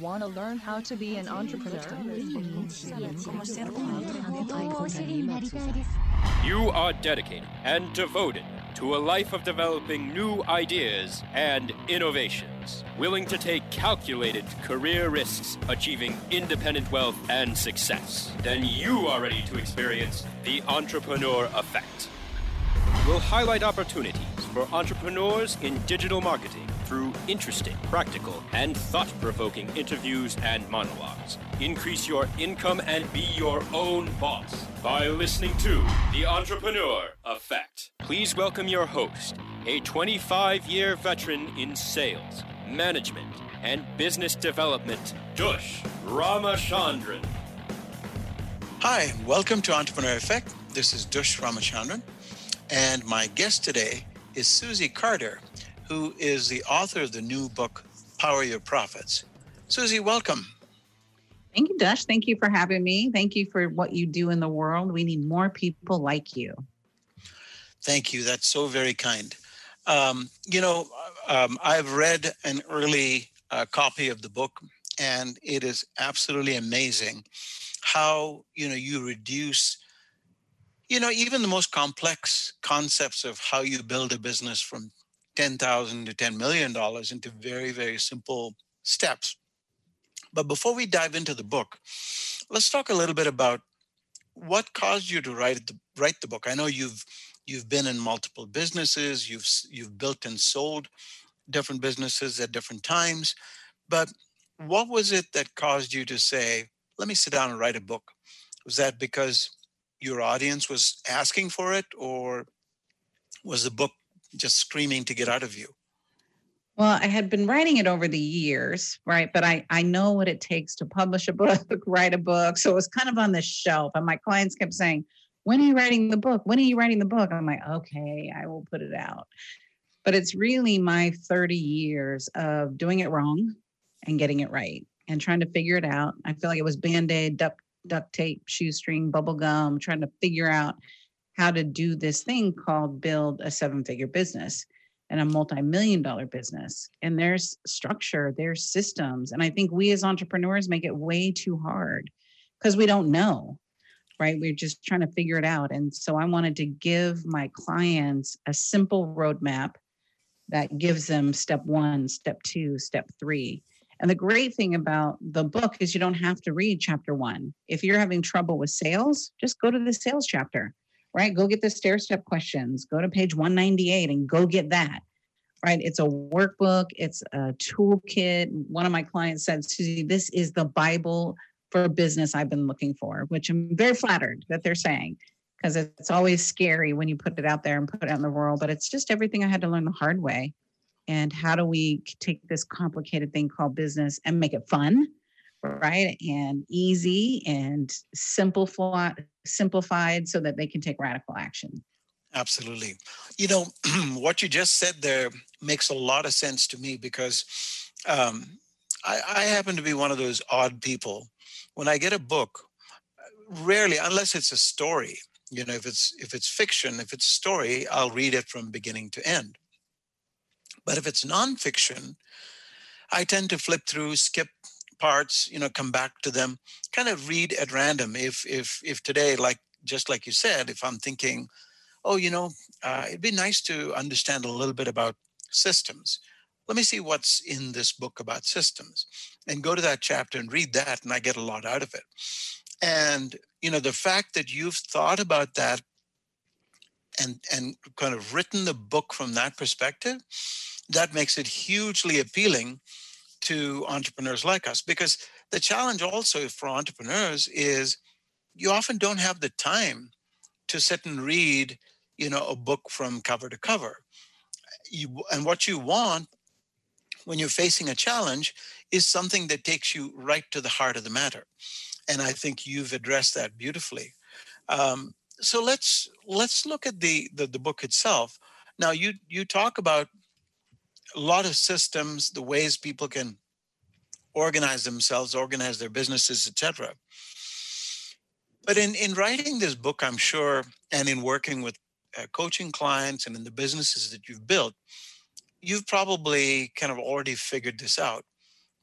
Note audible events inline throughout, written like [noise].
Want to learn how to be an entrepreneur? You are dedicated and devoted to a life of developing new ideas and innovations, willing to take calculated career risks, achieving independent wealth and success. Then you are ready to experience the entrepreneur effect. We'll highlight opportunities for entrepreneurs in digital marketing through interesting, practical, and thought provoking interviews and monologues. Increase your income and be your own boss by listening to The Entrepreneur Effect. Please welcome your host, a 25 year veteran in sales, management, and business development, Dush Ramachandran. Hi, welcome to Entrepreneur Effect. This is Dush Ramachandran, and my guest today is Susie Carter who is the author of the new book, Power Your Profits. Susie, welcome. Thank you, Dush. Thank you for having me. Thank you for what you do in the world. We need more people like you. Thank you. That's so very kind. Um, you know, um, I've read an early uh, copy of the book, and it is absolutely amazing how you know you reduce you know even the most complex concepts of how you build a business from 10,000 to 10 million dollars into very very simple steps. But before we dive into the book, let's talk a little bit about what caused you to write the write the book. I know you've you've been in multiple businesses, you've you've built and sold different businesses at different times, but what was it that caused you to say, "Let me sit down and write a book"? Was that because your audience was asking for it or was the book just screaming to get out of you? Well, I had been writing it over the years, right? But I I know what it takes to publish a [laughs] book, write a book. So it was kind of on the shelf. And my clients kept saying, When are you writing the book? When are you writing the book? I'm like, okay, I will put it out. But it's really my 30 years of doing it wrong and getting it right and trying to figure it out. I feel like it was band-aid, duct, duct tape, shoestring, bubble gum, trying to figure out how to do this thing called build a seven figure business and a multi-million dollar business. And there's structure there's systems. And i think we as entrepreneurs make it way too hard because we don't know right? We're just trying to figure it out. And so i wanted to give my clients a simple roadmap that gives them step one step two step three and the great thing about the book is you don't have to read chapter one if you're having trouble with sales just go to the sales chapter right? Go get the stair step questions, go to page 198 and go get that, right? It's a workbook, it's a toolkit. One of my clients said, Susie, this is the Bible for business I've been looking for, which I'm very flattered that they're saying because it's always scary when you put it out there and put it out in the world, but it's just everything I had to learn the hard way. And how do we take this complicated thing called business and make it fun? right and easy and simplified simplified so that they can take radical action absolutely you know [clears throat] what you just said there makes a lot of sense to me because um, I, I happen to be one of those odd people. When I get a book, rarely, unless it's a story, you know, if it's if it's fiction, if it's story, I'll read it from beginning to end. But if it's nonfiction, I tend to flip through, skip parts, you know, come back to them, kind of read at random. If if if today, like just like you said, if I'm thinking, oh, you know, uh, it'd be nice to understand a little bit about systems. Let me see what's in this book about systems, and go to that chapter and read that, and I get a lot out of it. And you know, the fact that you've thought about that and and kind of written the book from that perspective, that makes it hugely appealing to entrepreneurs like us. Because the challenge also for entrepreneurs is you often don't have the time to sit and read you know a book from cover to cover. You and what you want when you're facing a challenge is something that takes you right to the heart of the matter. And i think you've addressed that beautifully. Um, so let's let's look at the, the the book itself. Now you you talk about a lot of systems the ways people can organize themselves organize their businesses etc but in in writing this book i'm sure and in working with uh, coaching clients and in the businesses that you've built you've probably kind of already figured this out.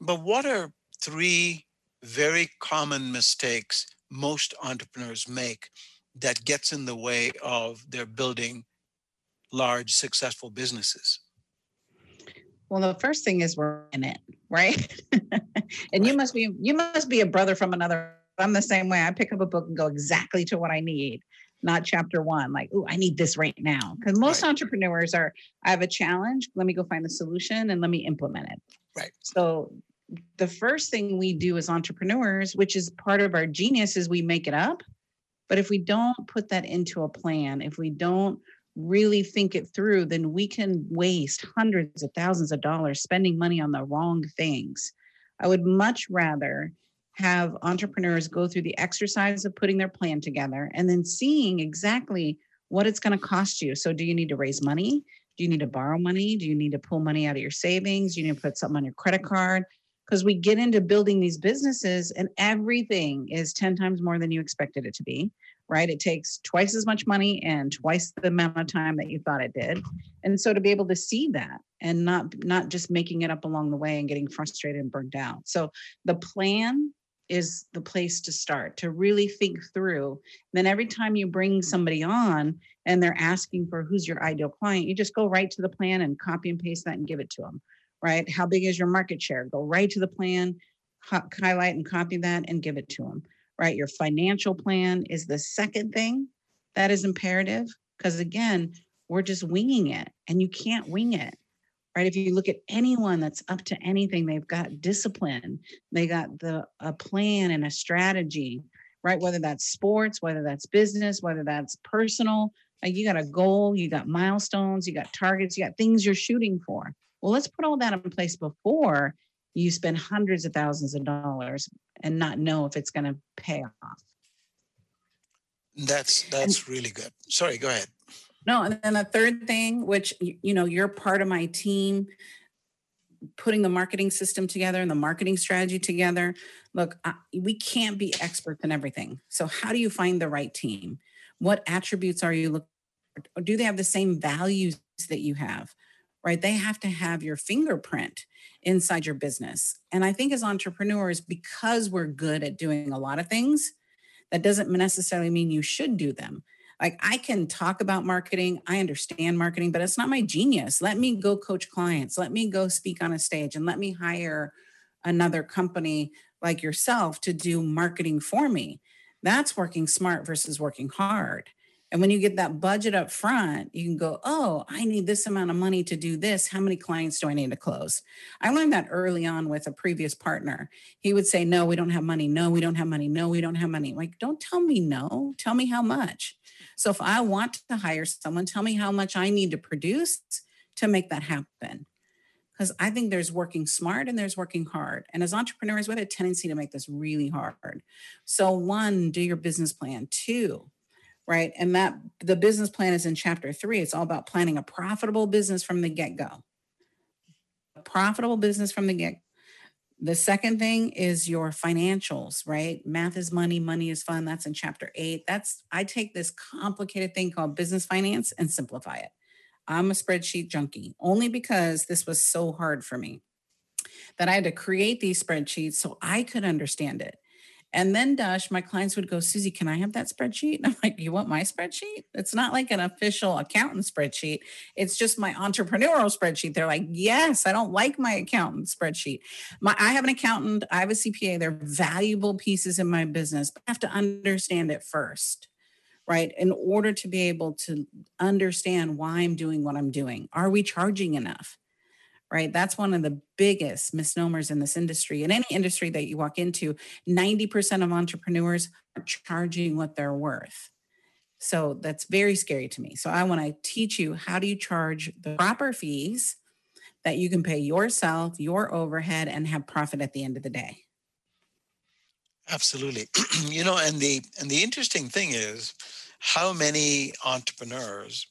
But what are three very common mistakes most entrepreneurs make that gets in the way of their building large successful businesses well, the first thing is we're in it, right? [laughs] and right. you must be you must be a brother from another. I'm the same way. I pick up a book and go exactly to what I need, not chapter one. Like, oh, I need this right now. Because most right. entrepreneurs are, I have a challenge. Let me go find the solution and let me implement it. Right. So the first thing we do as entrepreneurs, which is part of our genius, is we make it up. But if we don't put that into a plan, if we don't really think it through, then we can waste hundreds of thousands of dollars spending money on the wrong things. I would much rather have entrepreneurs go through the exercise of putting their plan together and then seeing exactly what it's going to cost you. So, do you need to raise money? Do you need to borrow money? Do you need to pull money out of your savings? Do you need to put something on your credit card? Because we get into building these businesses and everything is 10 times more than you expected it to be right? It takes twice as much money and twice the amount of time that you thought it did. And so to be able to see that and not not just making it up along the way and getting frustrated and burned out. So the plan is the place to start to really think through. Then every time you bring somebody on and they're asking for who's your ideal client, you just go right to the plan and copy and paste that and give it to them. Right? How big is your market share? Go right to the plan, highlight and copy that and give it to them right? Your financial plan is the second thing that is imperative because again, we're just winging it and you can't wing it. Right? If you look at anyone that's up to anything, they've got discipline, they got the a plan and a strategy, right? Whether that's sports, whether that's business, whether that's personal, like you got a goal, you got milestones, you got targets, you got things you're shooting for. Well, let's put all that in place before you spend hundreds of thousands of dollars and not know if it's going to pay off. That's that's and, really good. Sorry, go ahead. No, and then the third thing, which you know, you're part of my team putting the marketing system together and the marketing strategy together. Look, I, we can't be experts in everything. So how do you find the right team? What attributes are you looking do they have the same values that you have? Right? They have to have your fingerprint inside your business. And I think as entrepreneurs, because we're good at doing a lot of things, that doesn't necessarily mean you should do them. Like I can talk about marketing, I understand marketing, but it's not my genius. Let me go coach clients, let me go speak on a stage, and let me hire another company like yourself to do marketing for me. That's working smart versus working hard. And when you get that budget up front, you can go, oh, I need this amount of money to do this. How many clients do I need to close? I learned that early on with a previous partner. He would say, no, we don't have money. No, we don't have money. No, we don't have money. Like, don't tell me no. Tell me how much. So if I want to hire someone, tell me how much I need to produce to make that happen. Because I think there's working smart and there's working hard. And as entrepreneurs, we have a tendency to make this really hard. So, one, do your business plan. Two, right? And that the business plan is in chapter three. It's all about planning a profitable business from the get go. A profitable business from the get The second thing is your financials, right? Math is money, money is fun. That's in chapter eight. That's, I take this complicated thing called business finance and simplify it. I'm a spreadsheet junkie only because this was so hard for me that I had to create these spreadsheets so I could understand it. And then Dush, my clients would go, Susie, can I have that spreadsheet? And I'm like, you want my spreadsheet? It's not like an official accountant spreadsheet. It's just my entrepreneurial spreadsheet. They're like, yes, I don't like my accountant spreadsheet. My, I have an accountant, I have a CPA. They're valuable pieces in my business, but I have to understand it first right? In order to be able to understand why I'm doing what I'm doing. Are we charging enough? Right? That's one of the biggest misnomers in this industry. In any industry that you walk into, 90% of entrepreneurs are charging what they're worth. So that's very scary to me. So I want to teach you how do you charge the proper fees that you can pay yourself, your overhead, and have profit at the end of the day. Absolutely. [clears throat] you know, and the and the interesting thing is how many entrepreneurs,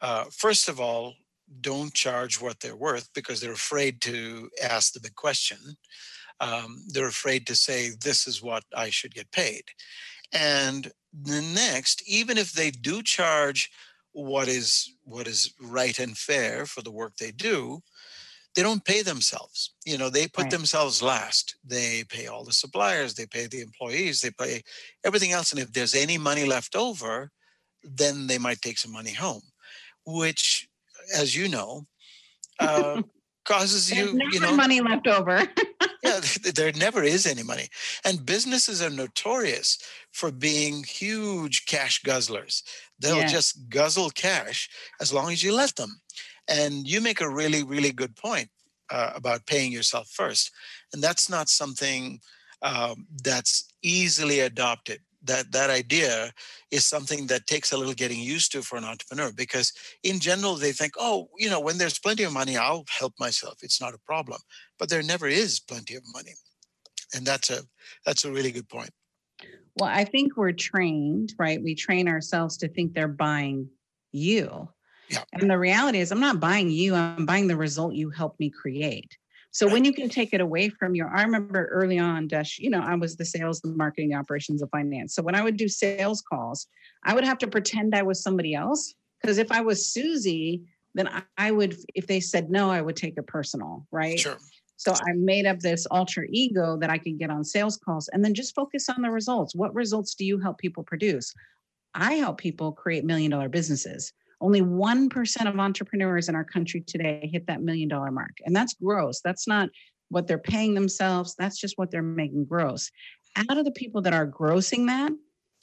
uh, first of all, don't charge what they're worth because they're afraid to ask the big question. Um, they're afraid to say, This is what I should get paid. And the next, even if they do charge what is what is right and fair for the work they do, they don't pay themselves. You know, they put right. themselves last. They pay all the suppliers, they pay the employees, they pay everything else. And if there's any money left over, then they might take some money home, which as you know, [laughs] uh, causes you, never you know, money left over. [laughs] yeah, there never is any money. And businesses are notorious for being huge cash guzzlers. They'll yeah. just guzzle cash as long as you let them. And you make a really, really good point uh, about paying yourself first. And that's not something um, that's easily adopted that that idea is something that takes a little getting used to for an entrepreneur because in general they think oh you know when there's plenty of money i'll help myself. It's not a problem. But there never is plenty of money. And that's a that's a really good point. Well i think we're trained right? We train ourselves to think they're buying you. Yeah. and the reality is i'm not buying you i'm buying the result you helped me create so when you can take it away from your, I remember early on, Dush, you know, I was the sales, the marketing, the operations, the finance. So when I would do sales calls, I would have to pretend I was somebody else. Because if I was Susie, then I would, if they said no, I would take it personal, right? Sure. So I made up this alter ego that I could get on sales calls and then just focus on the results. What results do you help people produce? I help people create million dollar businesses. Only 1% of entrepreneurs in our country today hit that million dollar mark. And that's gross. That's not what they're paying themselves. That's just what they're making gross. Out of the people that are grossing that,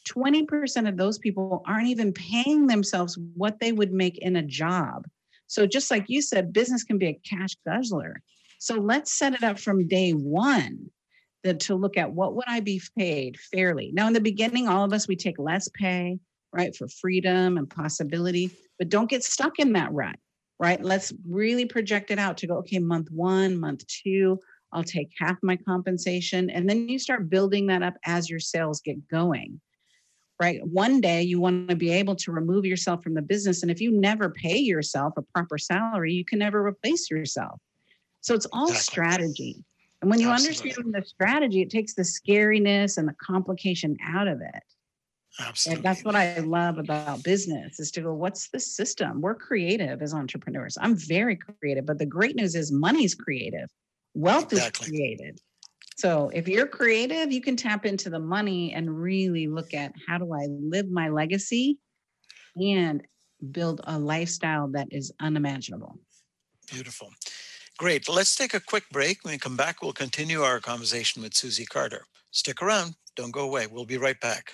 20% of those people aren't even paying themselves what they would make in a job. So, just like you said, business can be a cash guzzler. So, let's set it up from day one that to look at what would I be paid fairly. Now, in the beginning, all of us, we take less pay, right, for freedom and possibility but don't get stuck in that rut, right? Let's really project it out to go, okay, month one, month two, I'll take half my compensation. And then you start building that up as your sales get going, right? One day you want to be able to remove yourself from the business. And if you never pay yourself a proper salary, you can never replace yourself. So it's all exactly. strategy. And when you Absolutely. understand the strategy, it takes the scariness and the complication out of it. Absolutely. And that's what I love about business is to go, what's the system? We're creative as entrepreneurs. I'm very creative, but the great news is money's creative. Wealth exactly. is created. So if you're creative, you can tap into the money and really look at how do I live my legacy and build a lifestyle that is unimaginable. Beautiful. Great. Let's take a quick break. When we come back, we'll continue our conversation with Susie Carter. Stick around. Don't go away. We'll be right back.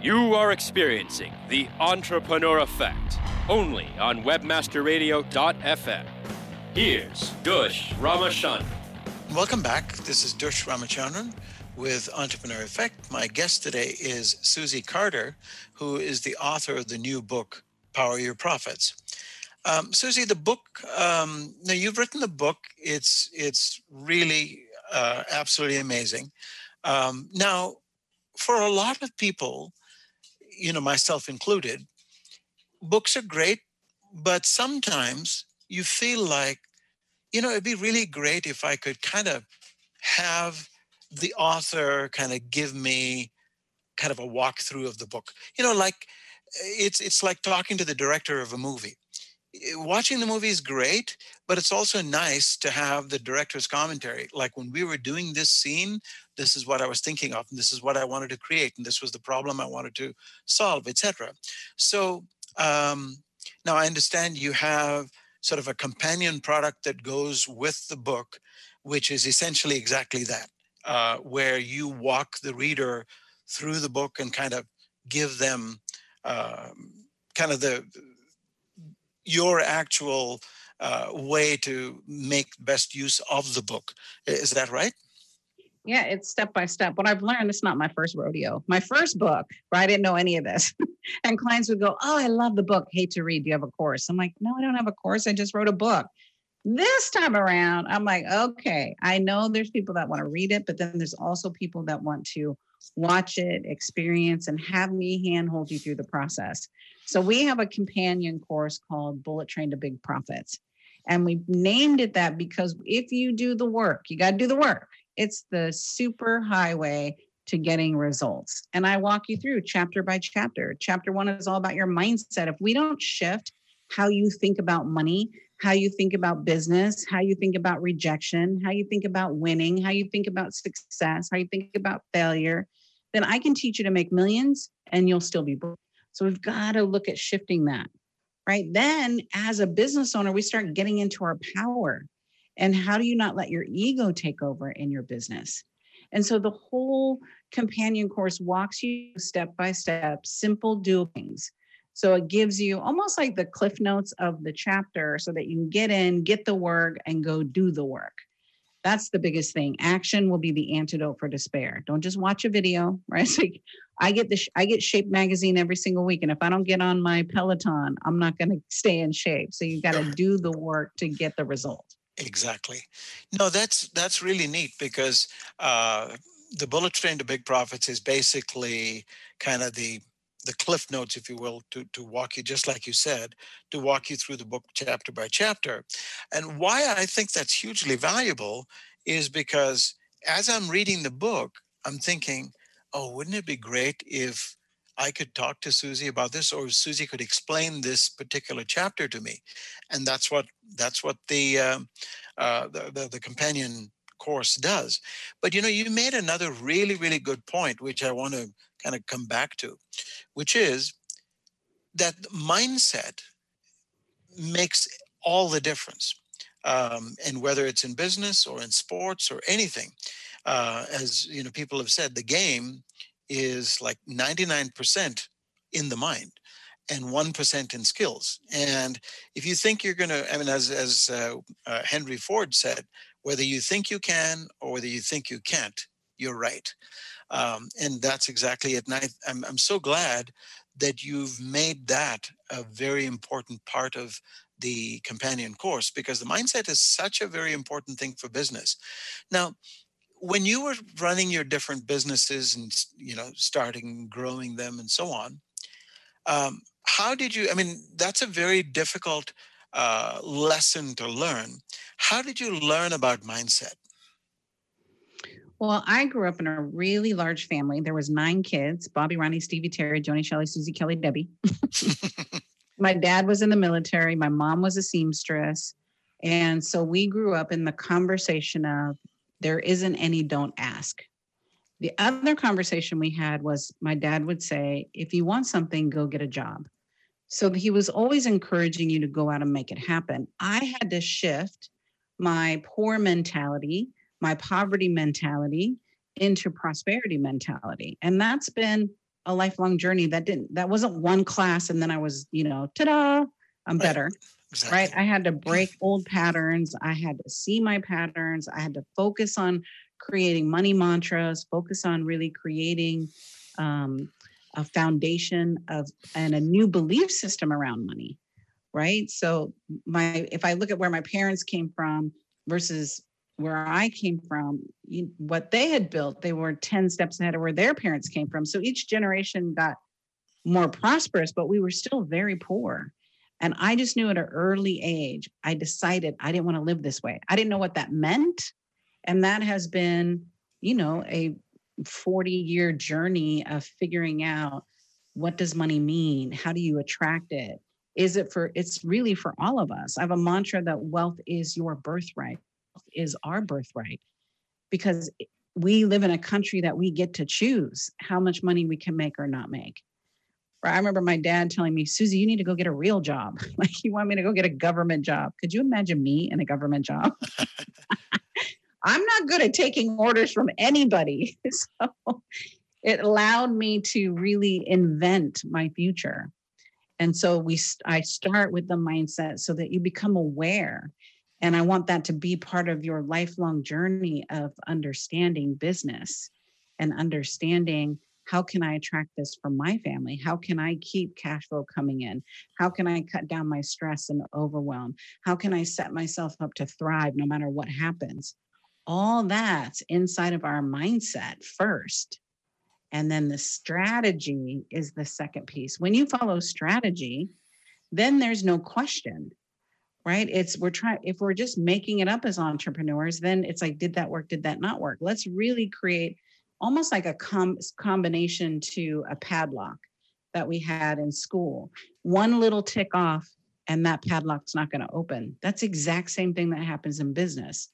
You are experiencing the entrepreneur effect only on webmasterradio.fm. Here's Dush Ramachandran. Welcome back. This is Dush Ramachandran with Entrepreneur Effect. My guest today is Susie Carter, who is the author of the new book, Power Your Profits. Um, Susie, the book. Um, now you've written the book. It's it's really uh, absolutely amazing. Um, now, for a lot of people, you know, myself included, books are great, but sometimes you feel like, you know, it'd be really great if I could kind of have the author kind of give me kind of a walkthrough of the book. You know, like it's it's like talking to the director of a movie. Watching the movie is great, but it's also nice to have the director's commentary. Like when we were doing this scene, this is what I was thinking of, and this is what I wanted to create, and this was the problem I wanted to solve, etc. So um, now I understand you have sort of a companion product that goes with the book, which is essentially exactly that, uh, where you walk the reader through the book and kind of give them um, kind of the your actual uh, way to make best use of the book. Is that right? Yeah, it's step by step. What I've learned, it's not my first rodeo. My first book, right? I didn't know any of this. [laughs] and clients would go, Oh, I love the book. Hate to read. Do you have a course? I'm like, No, I don't have a course. I just wrote a book. This time around, I'm like, okay, I know there's people that want to read it, but then there's also people that want to watch it, experience, and have me handhold you through the process. So we have a companion course called Bullet Train to Big Profits. And we named it that because if you do the work, you got to do the work. It's the super highway to getting results. And I walk you through chapter by chapter. Chapter one is all about your mindset. If we don't shift how you think about money, how you think about business, how you think about rejection, how you think about winning, how you think about success, how you think about failure, then I can teach you to make millions and you'll still be broke. So we've got to look at shifting that. Right. Then, as a business owner, we start getting into our power. And how do you not let your ego take over in your business? And so the whole companion course walks you step by step, simple doings. So it gives you almost like the cliff notes of the chapter so that you can get in, get the work, and go do the work. That's the biggest thing. Action will be the antidote for despair. Don't just watch a video, [laughs] right? It's like I get the I get Shape magazine every single week, and if I don't get on my Peloton, I'm not going to stay in shape. So you've got to do the work to get the result. Exactly. No, that's that's really neat because uh, the bullet train to big profits is basically kind of the the cliff notes, if you will, to, to walk you, just like you said, to walk you through the book chapter by chapter. And why I think that's hugely valuable is because as I'm reading the book, I'm thinking, oh, wouldn't it be great if I could talk to Susie about this, or Susie could explain this particular chapter to me, and that's what that's what the uh, uh, the, the, the companion course does. But you know, you made another really really good point, which I want to kind of come back to, which is that mindset makes all the difference. Um, and whether it's in business or in sports or anything, uh, as you know, people have said, the game is like 99% in the mind and 1% in skills. And if you think you're going to, I mean, as, as uh, uh, Henry Ford said, whether you think you can or whether you think you can't, you're right. Um, and that's exactly it. And I, I'm, I'm so glad that you've made that a very important part of the companion course because the mindset is such a very important thing for business. Now, when you were running your different businesses and you know starting growing them and so on, um, how did you? I mean, that's a very difficult uh, lesson to learn. How did you learn about mindset? Well, I grew up in a really large family. There was nine kids: Bobby, Ronnie, Stevie, Terry, Joni, Shelley, Susie, Kelly, Debbie. [laughs] my dad was in the military. My mom was a seamstress, and so we grew up in the conversation of there isn't any don't ask. The other conversation we had was my dad would say, if you want something, go get a job. So he was always encouraging you to go out and make it happen. I had to shift my poor mentality, my poverty mentality into prosperity mentality. And that's been a lifelong journey that didn't that wasn't one class and then I was, you know, ta-da, I'm better. Exactly. Right? I had to break old patterns. I had to see my patterns. I had to focus on creating money mantras, focus on really creating um, a foundation of and a new belief system around money right so my if i look at where my parents came from versus where i came from you, what they had built they were 10 steps ahead of where their parents came from so each generation got more prosperous but we were still very poor and i just knew at an early age i decided i didn't want to live this way. I didn't know what that meant. And that has been you know a 40 year journey of figuring out what does money mean? How do you attract it? Is it for it's really for all of us. I have a mantra that wealth is your birthright. Wealth is our birthright. Because we live in a country that we get to choose how much money we can make or not make I remember my dad telling me, Susie, you need to go get a real job. [laughs] Like, you want me to go get a government job. Could you imagine me in a government job? [laughs] [laughs] I'm not good at taking orders from anybody. So it allowed me to really invent my future. And so we I start with the mindset so that you become aware. And I want that to be part of your lifelong journey of understanding business and understanding how can I attract this for my family? How can I keep cash flow coming in? How can I cut down my stress and overwhelm? How can I set myself up to thrive no matter what happens? all that's inside of our mindset first. And then the strategy is the second piece. When you follow strategy, then there's no question, right? It's we're trying, if we're just making it up as entrepreneurs, then it's like, did that work? Did that not work? Let's really create almost like a com- combination to a padlock that we had in school. One little tick off, and that padlock's not going to open. That's exact same thing that happens in business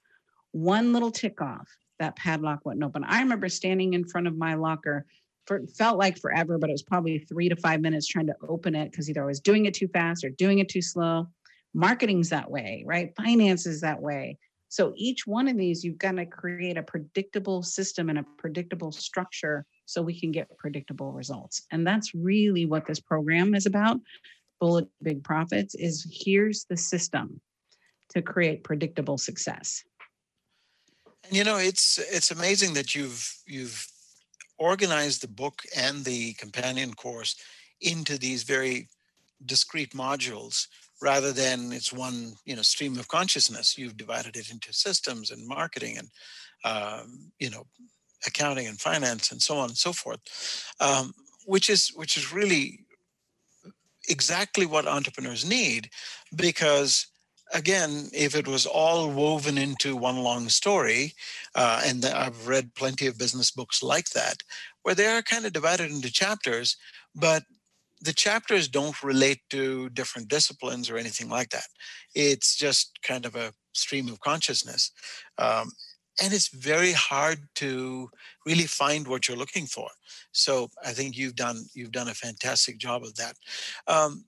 one little tick off, that padlock wouldn't open. I remember standing in front of my locker for felt like forever, but it was probably three to five minutes trying to open it because either I was doing it too fast or doing it too slow. Marketing's that way, right? Finance is that way. So each one of these, you've got to create a predictable system and a predictable structure so we can get predictable results. And that's really what this program is about. Bullet Big Profits is here's the system to create predictable success. And you know, it's it's amazing that you've you've organized the book and the companion course into these very discrete modules rather than it's one you know stream of consciousness you've divided it into systems and marketing and um, you know accounting and finance and so on and so forth um, which is which is really exactly what entrepreneurs need because again, if it was all woven into one long story, uh, and I've read plenty of business books like that, where they are kind of divided into chapters, but the chapters don't relate to different disciplines or anything like that. It's just kind of a stream of consciousness. Um, and it's very hard to really find what you're looking for. So I think you've done you've done a fantastic job of that. Um,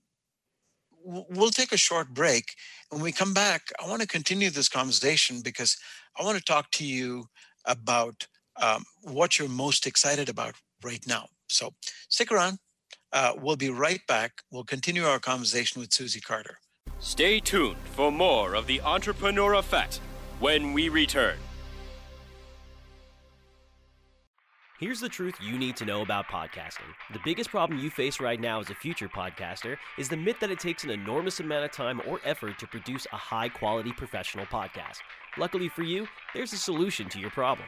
we'll take a short break. When we come back, I want to continue this conversation because I want to talk to you about um, what you're most excited about right now. So stick around. Uh, we'll be right back. We'll continue our conversation with Susie Carter. Stay tuned for more of the Entrepreneur Effect when we return. Here's the truth you need to know about podcasting. The biggest problem you face right now as a future podcaster is the myth that it takes an enormous amount of time or effort to produce a high quality professional podcast. Luckily for you, there's a solution to your problem.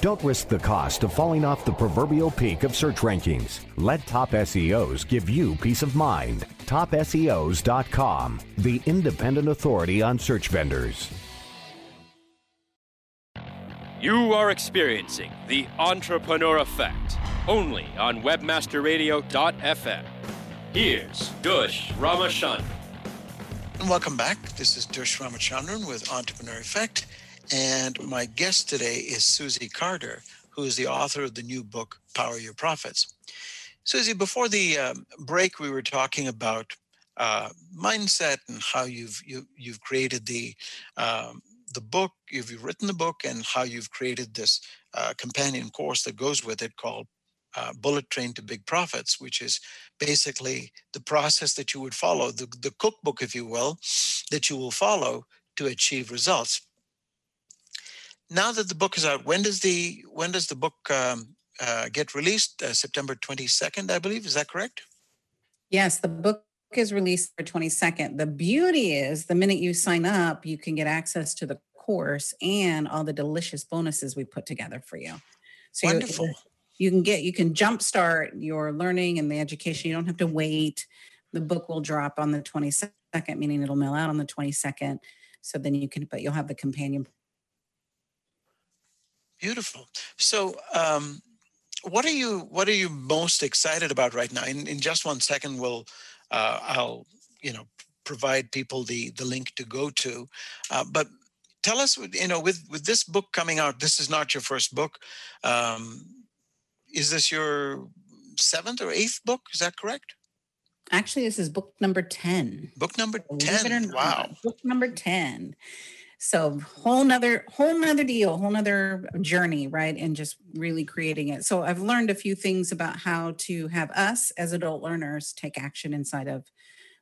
Don't risk the cost of falling off the proverbial peak of search rankings. Let Top SEOs give you peace of mind. TopSEOs.com, the independent authority on search vendors. You are experiencing the entrepreneur effect only on webmasterradio.fm. Here's Dush Ramachandran. And welcome back. This is Dush Ramachandran with Entrepreneur Effect. And my guest today is Susie Carter, who is the author of the new book, Power Your Profits. Susie, before the um, break, we were talking about uh, mindset and how you've you, you've created the um, the book, if you've written the book, and how you've created this uh, companion course that goes with it called uh, Bullet Train to Big Profits, which is basically the process that you would follow, the, the cookbook, if you will, that you will follow to achieve results. Now that the book is out, when does the when does the book um, uh, get released? Uh, September twenty second, I believe. Is that correct? Yes, the book is released for 22nd. The beauty is the minute you sign up, you can get access to the course and all the delicious bonuses we put together for you. So Wonderful. You, you can get you can jumpstart your learning and the education. You don't have to wait. The book will drop on the 22nd, meaning it'll mail out on the 22nd. So then you can, but you'll have the companion. Beautiful. So um, what are you what are you most excited about right now? In in just one second, we'll uh, I'll you know provide people the the link to go to. Uh, but tell us, you know, with with this book coming out, this is not your first book. Um, is this your seventh or eighth book? Is that correct? Actually, this is book number ten. Book number ten. Wow. Book number ten. So whole nother whole nother deal, whole nother journey, right? And just really creating it. So I've learned a few things about how to have us as adult learners take action inside of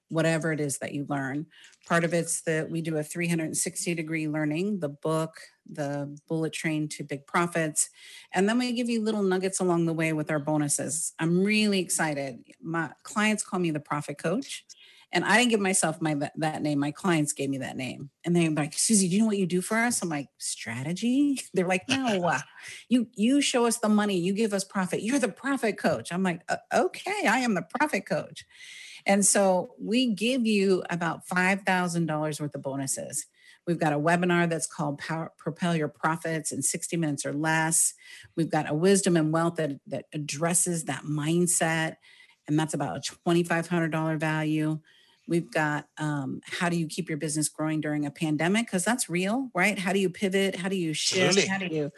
whatever it is that you learn. Part of it's that we do a 360 degree learning, the book, the bullet train to big profits. And then we give you little nuggets along the way with our bonuses. I'm really excited. My clients call me the profit coach. And I didn't give myself my that name. My clients gave me that name, and they're like, "Susie, do you know what you do for us?" I'm like, "Strategy." [laughs] They're like, "No, uh, you you show us the money, you give us profit. You're the profit coach." I'm like, "Okay, I am the profit coach." And so we give you about five thousand dollars worth of bonuses. We've got a webinar that's called Power, Propel Your Profits in 60 minutes or less. We've got a wisdom and wealth that, that addresses that mindset, and that's about a $2,500 value. We've got um, how do you keep your business growing during a pandemic? Because that's real, right? How do you pivot? How do you shift? How do you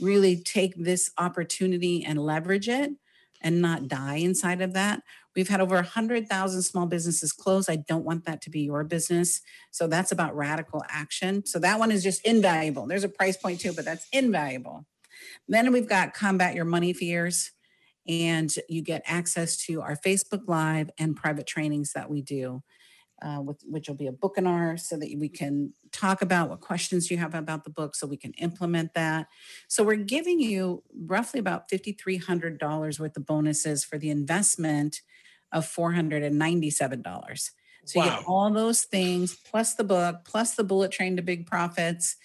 really take this opportunity and leverage it and not die inside of that? We've had over 100,000 small businesses close. I don't want that to be your business. So that's about radical action. So that one is just invaluable. There's a price point too, but that's invaluable. Then we've got combat your money fears and you get access to our Facebook Live and private trainings that we do, uh, with, which will be a bookinar so that we can talk about what questions you have about the book so we can implement that. So we're giving you roughly about $5,300 worth of bonuses for the investment of $497. So wow. you get all those things plus the book, plus the bullet train to big profits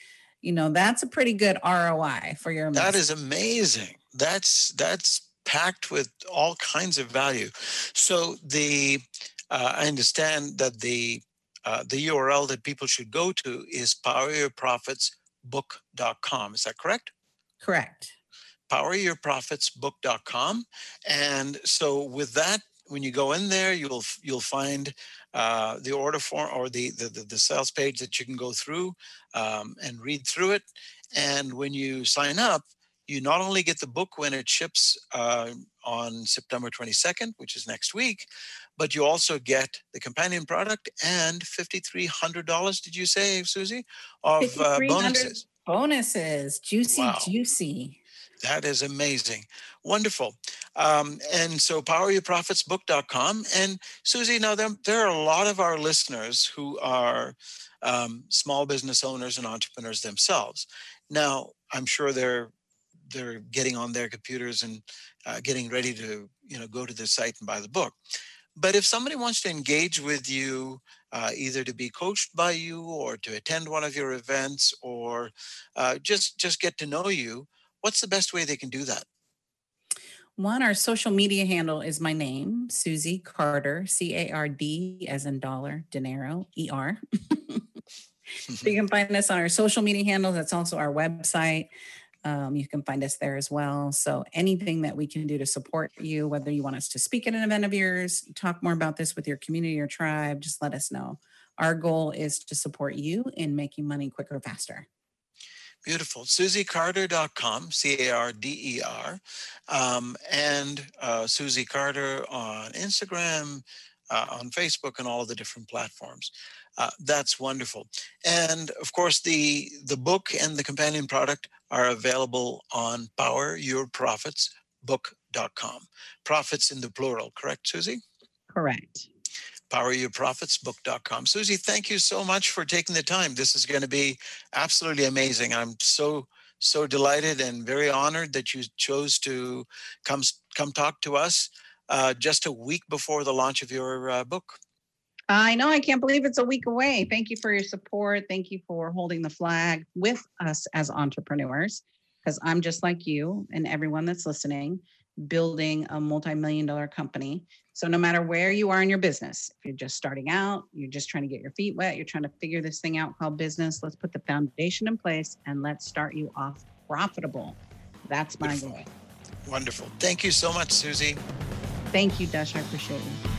you know, that's a pretty good ROI for your That investment. is amazing. That's that's packed with all kinds of value. So the uh, I understand that the uh, the URL that people should go to is poweryourprofitsbook.com. Is that correct? correct. poweryourprofitsbook.com and so with that when you go in there you'll you'll find uh, the order form or the, the the the sales page that you can go through um, and read through it and when you sign up you not only get the book when it ships uh, on september 22nd which is next week but you also get the companion product and $5300 did you say susie of uh, bonuses Bonuses, juicy, Wow. juicy. That is amazing. Wonderful. Um, and so poweryourprofitsbook.com. And Susie, now there, there are a lot of our listeners who are um, small business owners and entrepreneurs themselves. Now, I'm sure they're they're getting on their computers and uh, getting ready to you know go to the site and buy the book. But if somebody wants to engage with you, uh, either to be coached by you or to attend one of your events or uh, just just get to know you, what's the best way they can do that? One, our social media handle is my name, Susie Carder, C A R D as in dollar, dinero, E R. so [laughs] [laughs] you can find us on our social media handles. That's also our website. Um, you can find us there as well. So anything that we can do to support you, whether you want us to speak at an event of yours, talk more about this with your community or tribe, just let us know. Our goal is to support you in making money quicker, faster. Beautiful. SusieCarder.com, C A R D E R, um, and uh, Susie Carder on Instagram, uh, on Facebook, and all of the different platforms. Uh, that's wonderful. And of course, the the book and the companion product are available on PowerYourProfitsBook.com. Profits in the plural, correct, Susie? Correct. poweryourprofitsbook.com. Susie, thank you so much for taking the time. This is going to be absolutely amazing. I'm so so delighted and very honored that you chose to come come talk to us uh, just a week before the launch of your uh, book. I know. I can't believe it's a week away. Thank you for your support. Thank you for holding the flag with us as entrepreneurs, because I'm just like you and everyone that's listening, building a multi million dollar company. So, no matter where you are in your business, if you're just starting out, you're just trying to get your feet wet, you're trying to figure this thing out called business, let's put the foundation in place and let's start you off profitable. That's my Beautiful. goal. Wonderful. Thank you so much, Susie. Thank you, Dush. I appreciate you.